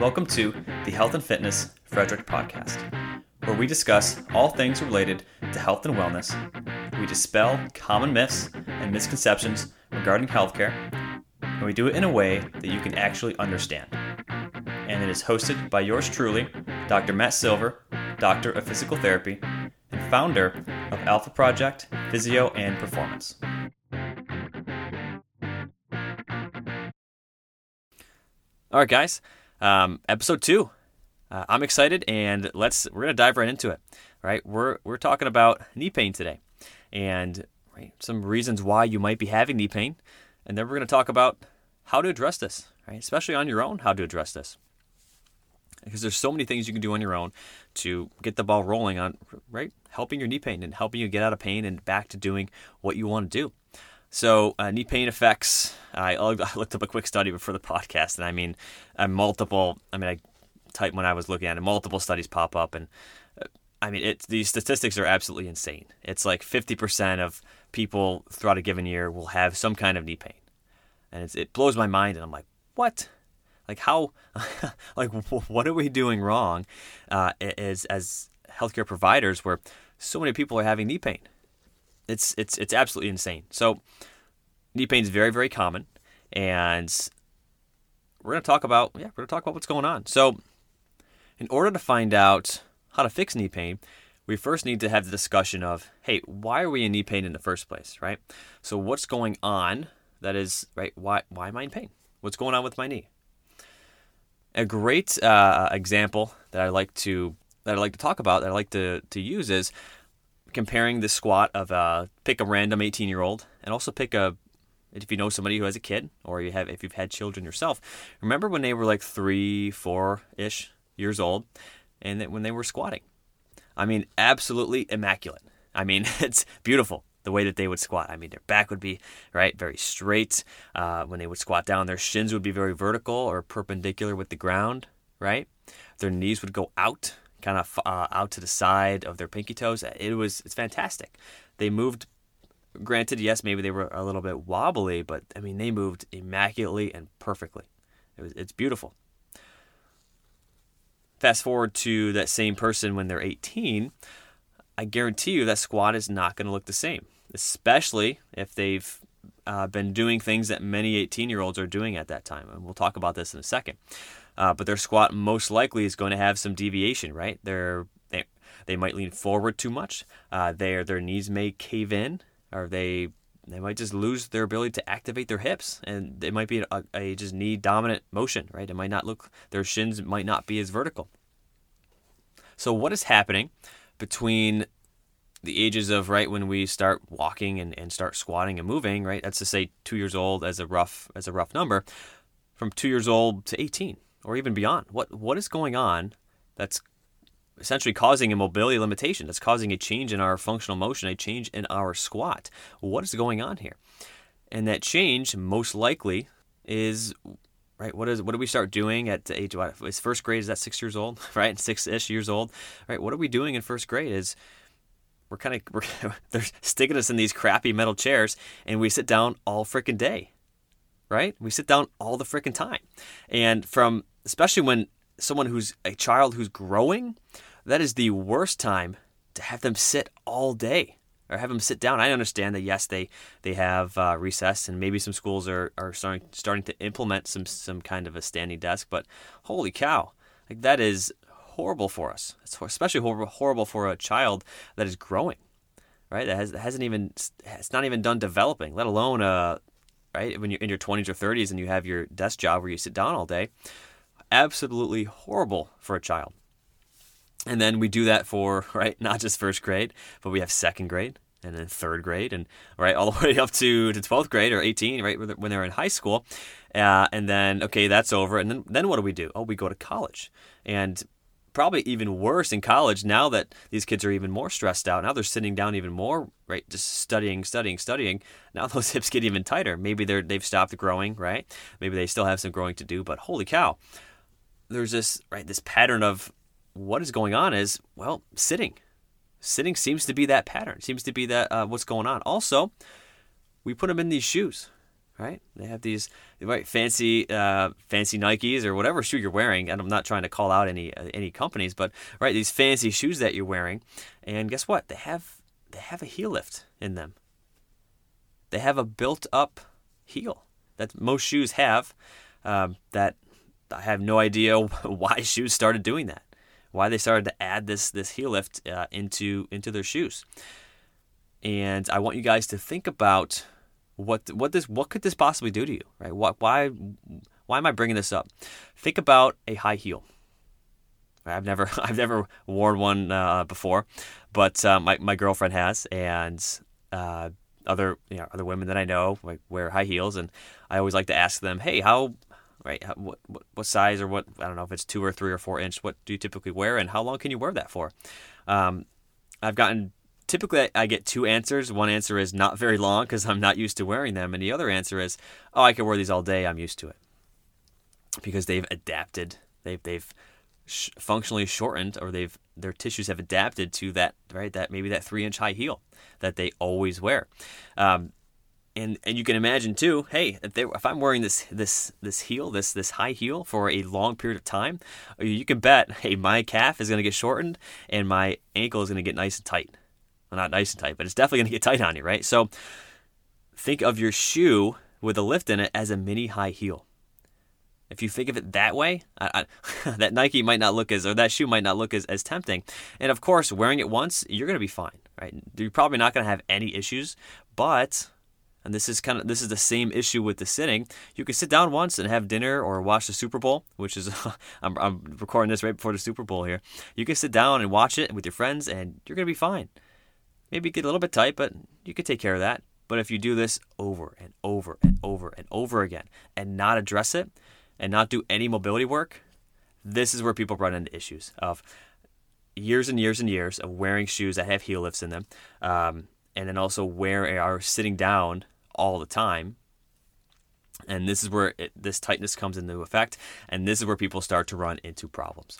Welcome to the Health and Fitness Frederick podcast, where we discuss all things related to health and wellness. We dispel common myths and misconceptions regarding healthcare, and we do it in a way that you can actually understand. And it is hosted by yours truly, Dr. Matt Silver, Doctor of Physical Therapy, and founder of Alpha Project Physio and Performance. All right, guys, um, episode two. Uh, I'm excited, and let's we're gonna dive right into it. Right, we're we're talking about knee pain today, and right, some reasons why you might be having knee pain, and then we're gonna talk about how to address this. Right, especially on your own, how to address this because there's so many things you can do on your own to get the ball rolling on right helping your knee pain and helping you get out of pain and back to doing what you want to do so uh, knee pain affects I, looked up a quick study before the podcast and i mean uh, multiple i mean i typed when i was looking at it multiple studies pop up and uh, i mean it, these statistics are absolutely insane. It's like 50% of people throughout a given year will have some kind of knee pain. And it blows my mind and i'm like what? Like how, like what are we doing wrong? Uh, as as healthcare providers where so many people are having knee pain? It's it's it's absolutely insane. So knee pain is very very common, and we're gonna talk about yeah we're gonna talk about what's going on. So in order to find out how to fix knee pain, we first need to have the discussion of hey why are we in knee pain in the first place right so what's going on that is right why why am i in pain what's going on with my knee a great uh, example that I like to that I like to talk about that I like to to use is comparing the squat of uh, pick a random 18 year old and also pick a if you know somebody who has a kid or you have if you've had children yourself remember when they were like three four ish years old and when they were squatting i mean absolutely immaculate i mean it's beautiful the way that they would squat. I mean, their back would be right very straight. Uh, when they would squat down, their shins would be very vertical or perpendicular with the ground. Right, their knees would go out, kind of uh, out to the side of their pinky toes. It was it's fantastic. They moved. Granted, yes, maybe they were a little bit wobbly, but I mean, they moved immaculately and perfectly. It was, it's beautiful. Fast forward to that same person when they're 18, I guarantee you that squat is not going to look the same especially if they've uh, been doing things that many 18 year olds are doing at that time. And we'll talk about this in a second. Uh, but their squat most likely is going to have some deviation, right? They're, they, they might lean forward too much. Uh, their, their knees may cave in, or they they might just lose their ability to activate their hips, and it might be a, a just knee dominant motion, right? It might not look their shins might not be as vertical. So what is happening between the ages of right when we start walking and, and start squatting and moving, right? That's to say two years old as a rough as a rough number, from two years old to 18 or even beyond. What what is going on that's essentially causing a mobility limitation, that's causing a change in our functional motion, a change in our squat. What is going on here? And that change most likely is right what is what do we start doing at the age what is first grade is that six years old right six-ish years old right what are we doing in first grade is we're kind of they're sticking us in these crappy metal chairs and we sit down all freaking day right? We sit down all the freaking time. And from especially when someone who's a child who's growing that is the worst time to have them sit all day or have them sit down. I understand that yes they they have uh, recess and maybe some schools are, are starting starting to implement some some kind of a standing desk but holy cow like that is horrible for us. It's especially horrible, for a child that is growing, right? That, has, hasn't even, it's not even done developing, let alone, uh, right? When you're in your 20s or 30s and you have your desk job where you sit down all day, absolutely horrible for a child. And then we do that for, right, not just first grade, but we have second grade and then third grade and right all the way up to, to 12th grade or 18 right when they're in high school uh, and then okay that's over and then then what do we do oh we go to college and probably even worse in college now that these kids are even more stressed out. Now they're sitting down even more, right? Just studying, studying, studying. Now those hips get even tighter. Maybe they're they've stopped growing, right? Maybe they still have some growing to do, but holy cow. There's this right this pattern of what is going on is well, sitting. Sitting seems to be that pattern. Seems to be that uh, what's going on. Also, we put them in these shoes right? They have these right fancy uh, fancy Nikes or whatever shoe you're wearing. And I'm not trying to call out any uh, any companies, but right, these fancy shoes that you're wearing, and guess what? They have they have a heel lift in them. They have a built up heel that most shoes have. Um, that I have no idea why shoes started doing that. Why they started to add this this heel lift uh, into into their shoes. And I want you guys to think about what what this what could this possibly do to you, right? What why why am I bringing this up? Think about a high heel. I've never I've never worn one uh, before, but uh, my my girlfriend has, and uh, other you know, other women that I know like, wear high heels, and I always like to ask them, hey, how right how, what, what what size or what I don't know if it's two or three or four inch, what do you typically wear, and how long can you wear that for? Um, I've gotten typically I get two answers. One answer is not very long because I'm not used to wearing them, and the other answer is, oh, I can wear these all day. I'm used to it because they've adapted. They've they've sh- functionally shortened, or they've their tissues have adapted to that right that maybe that three inch high heel that they always wear. Um, and, and you can imagine too. Hey, if, they, if I'm wearing this this this heel, this this high heel for a long period of time, you can bet, hey, my calf is going to get shortened and my ankle is going to get nice and tight well, not nice and tight, but it's definitely going to get tight on you, right? So think of your shoe with a lift in it as a mini high heel. If you think of it that way, I, I, that Nike might not look as, or that shoe might not look as, as tempting. And of course, wearing it once, you're going to be fine, right? You're probably not going to have any issues, but, and this is kind of, this is the same issue with the sitting. You can sit down once and have dinner or watch the Super Bowl, which is, I'm, I'm recording this right before the Super Bowl here. You can sit down and watch it with your friends and you're to be fine. Maybe get a little bit tight, but you could take care of that. But if you do this over and over and over and over again and not address it and not do any mobility work, this is where people run into issues of years and years and years of wearing shoes that have heel lifts in them, um, and then also wear are sitting down all the time. And this is where it, this tightness comes into effect, and this is where people start to run into problems.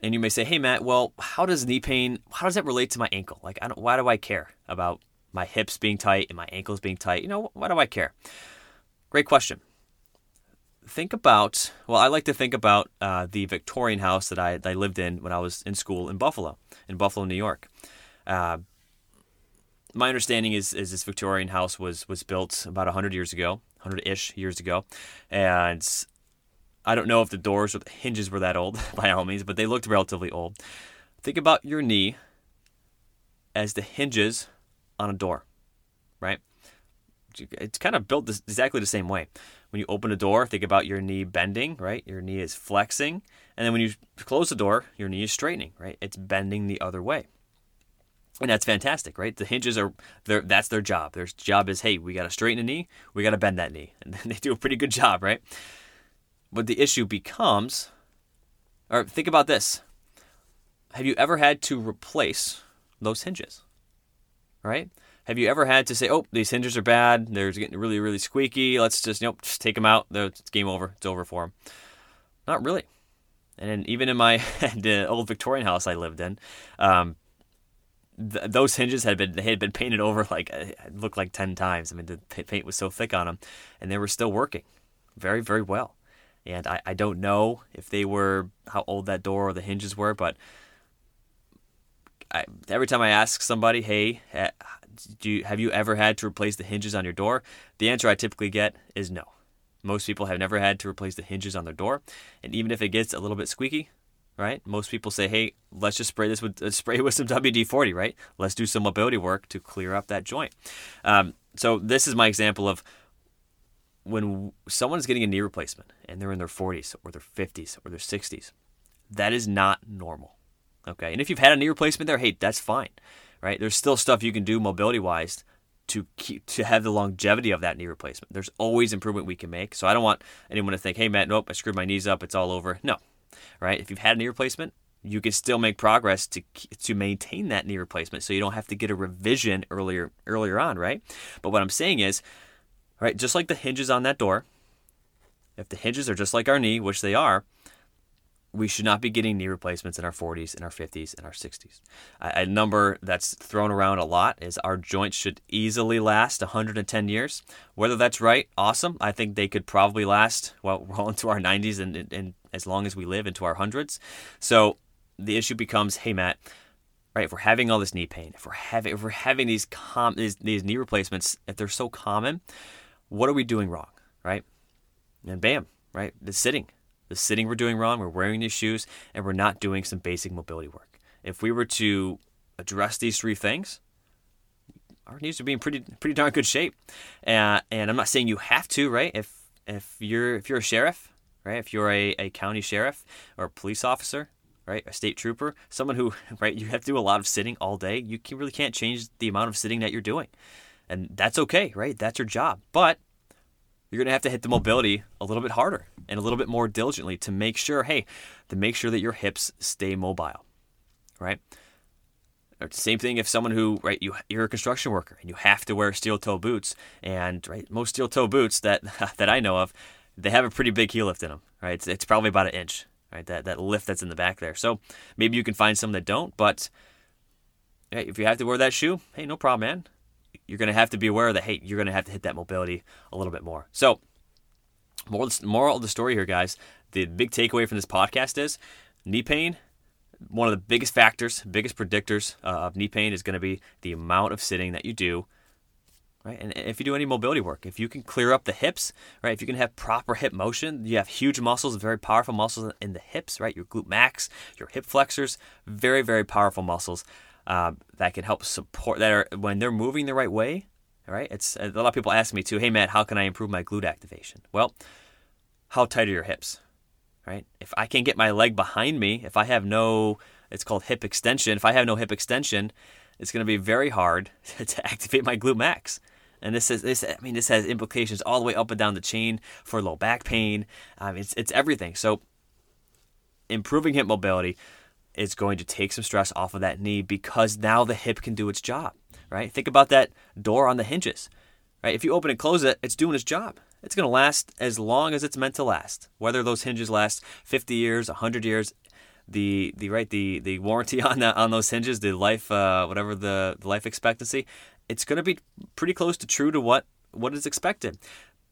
And you may say, "Hey Matt, well, how does knee pain? How does that relate to my ankle? Like, I don't. Why do I care about my hips being tight and my ankles being tight? You know, why do I care?" Great question. Think about. Well, I like to think about uh, the Victorian house that I, that I lived in when I was in school in Buffalo, in Buffalo, New York. Uh, my understanding is, is this Victorian house was was built about 100 years ago, 100-ish years ago, and I don't know if the doors or the hinges were that old by all means, but they looked relatively old. Think about your knee as the hinges on a door, right? It's kind of built exactly the same way. When you open a door, think about your knee bending, right? Your knee is flexing. And then when you close the door, your knee is straightening, right? It's bending the other way. And that's fantastic, right? The hinges are their that's their job. Their job is, hey, we got to straighten a knee, we got to bend that knee. And they do a pretty good job, right? But the issue becomes, or think about this. Have you ever had to replace those hinges? Right? Have you ever had to say, "Oh, these hinges are bad. They're getting really, really squeaky. Let's just, you know, just take them out. It's game over. It's over for them." Not really. And even in my the old Victorian house I lived in, um, th- those hinges had been they had been painted over like uh, it looked like ten times. I mean, the paint was so thick on them, and they were still working very, very well. And I, I don't know if they were how old that door or the hinges were, but I, every time I ask somebody, "Hey, do you, have you ever had to replace the hinges on your door?" The answer I typically get is no. Most people have never had to replace the hinges on their door, and even if it gets a little bit squeaky, right? Most people say, "Hey, let's just spray this with uh, spray with some WD-40, right? Let's do some mobility work to clear up that joint." Um, so this is my example of when someone's getting a knee replacement and they're in their 40s or their 50s or their 60s, that is not normal. Okay. And if you've had a knee replacement there, hey, that's fine, right? There's still stuff you can do mobility wise to keep to have the longevity of that knee replacement. There's always improvement we can make. So I don't want anyone to think, hey, Matt, nope, I screwed my knees up, it's all over. No, right? If you've had a knee replacement, you can still make progress to to maintain that knee replacement, so you don't have to get a revision earlier earlier on, right? But what I'm saying is, right? Just like the hinges on that door, if the hinges are just like our knee, which they are, we should not be getting knee replacements in our 40s, in our 50s, in our 60s. A number that's thrown around a lot is our joints should easily last 110 years. Whether that's right, awesome. I think they could probably last well, well into our 90s and, and, and as long as we live into our hundreds. So the issue becomes, hey Matt, right? If we're having all this knee pain, if we're having if we're having these com- these, these knee replacements, if they're so common, what are we doing wrong, right? And bam, right? The sitting the sitting we're doing wrong, we're wearing these shoes, and we're not doing some basic mobility work. If we were to address these three things, our knees would be in pretty pretty darn good shape. Uh, and I'm not saying you have to, right? If if you're if you're a sheriff, right? If you're a, a county sheriff or a police officer, right? A state trooper, someone who, right, you have to do a lot of sitting all day. You can, really can't change the amount of sitting that you're doing. And that's okay, right? That's your job. But you're going to have to hit the mobility a little bit harder and a little bit more diligently to make sure, hey, to make sure that your hips stay mobile, right? Same thing if someone who, right, you, you're a construction worker and you have to wear steel toe boots, and right, most steel toe boots that that I know of, they have a pretty big heel lift in them, right? It's, it's probably about an inch, right? That that lift that's in the back there. So maybe you can find some that don't, but hey, if you have to wear that shoe, hey, no problem, man you're going to have to be aware that hey, you're going to have to hit that mobility a little bit more. So, moral, moral of the story here, guys. The big takeaway from this podcast is knee pain. One of the biggest factors, biggest predictors uh, of knee pain is going to be the amount of sitting that you do right? And if you do any mobility work, if you can clear up the hips, right? If you can have proper hip motion, you have huge muscles, very powerful muscles in the hips, right? Your glute max, your hip flexors, very, very powerful muscles uh, that can help support that are when they're moving the right way. Right? It's a lot of people ask me too. Hey Matt, how can I improve my glute activation? Well, how tight are your hips? Right? If I can't get my leg behind me, if I have no, it's called hip extension. If I have no hip extension, it's going to be very hard to activate my glute max. And this is this. I mean, this has implications all the way up and down the chain for low back pain. Um, it's it's everything. So, improving hip mobility is going to take some stress off of that knee because now the hip can do its job, right? Think about that door on the hinges, right? If you open and close it, it's doing its job. It's going to last as long as it's meant to last. Whether those hinges last 50 years, 100 years, the the right the the warranty on that on those hinges, the life uh, whatever the, the life expectancy, it's going to be pretty close to true to what what is expected.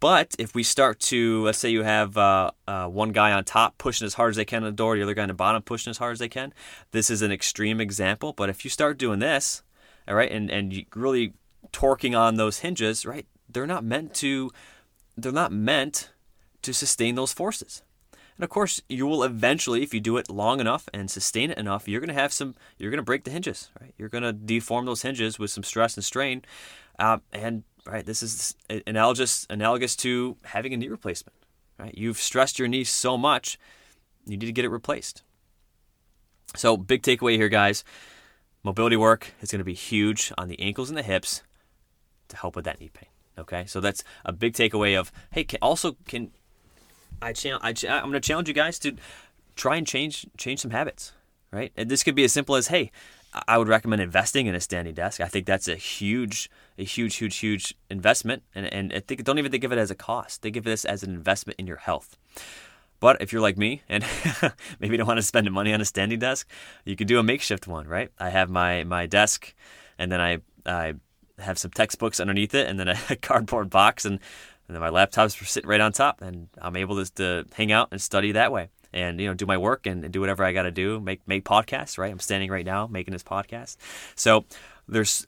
But if we start to, let's say you have uh, uh, one guy on top pushing as hard as they can on the door, the other guy on the bottom pushing as hard as they can. This is an extreme example, but if you start doing this, all right, and and really torquing on those hinges, right, they're not meant to, they're not meant to sustain those forces. And of course, you will eventually, if you do it long enough and sustain it enough, you're going to have some, you're going to break the hinges, right? You're going to deform those hinges with some stress and strain, uh, and right? This is analogous analogous to having a knee replacement, right? You've stressed your knee so much, you need to get it replaced. So, big takeaway here, guys. Mobility work is going to be huge on the ankles and the hips to help with that knee pain. Okay, so that's a big takeaway of hey. Can, also, can I, cha- I cha- I'm going to challenge you guys to try and change change some habits, right? And this could be as simple as hey, I would recommend investing in a standing desk. I think that's a huge, a huge, huge, huge investment, and and I think don't even think of it as a cost. Think of this as an investment in your health. But if you're like me and maybe don't want to spend the money on a standing desk, you could do a makeshift one, right? I have my my desk, and then I I have some textbooks underneath it, and then a cardboard box, and, and then my laptop's sitting right on top, and I'm able to, to hang out and study that way and you know do my work and, do whatever I got to do. Make make podcasts. Right, I'm standing right now making this podcast. So there's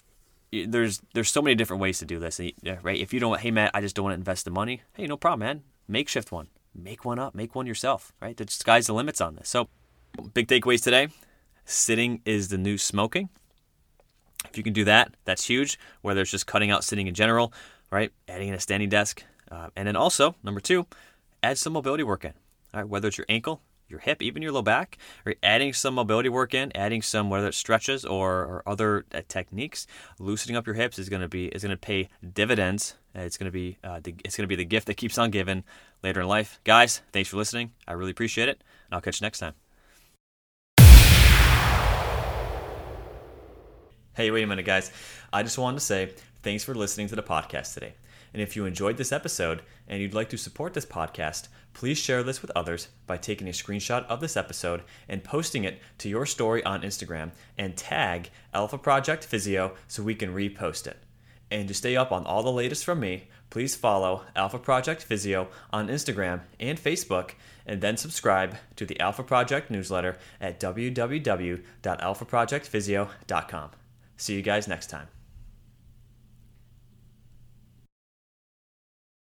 there's there's so many different ways to do this. Right, if you don't, hey Matt, I just don't want to invest the money. Hey, no problem, man. Makeshift one. Make one up. Make one yourself. Right, the sky's the limits on this. So big takeaways today. Sitting is the new smoking. If you can do that, that's huge. Whether it's just cutting out sitting in general, right? Adding in a standing desk, uh, and then also number two, add some mobility work in. Right, whether it's your ankle, your hip, even your low back, or adding some mobility work in, adding some whether it's stretches or, or other uh, techniques, loosening up your hips is going to be is going to pay dividends. It's going to be uh, the, it's going to be the gift that keeps on giving later in life. Guys, thanks for listening. I really appreciate it. And I'll catch you next time. Hey, wait a minute, guys. I just wanted to say thanks for listening to the podcast today. And if you enjoyed this episode and you'd like to support this podcast, please share this with others by taking a screenshot of this episode and posting it to your story on Instagram and tag Alpha Project Physio so we can repost it. And to stay up on all the latest from me, please follow Alpha Project Physio on Instagram and Facebook, and then subscribe to the Alpha Project newsletter at www.alphaprojectphysio.com. See you guys next time.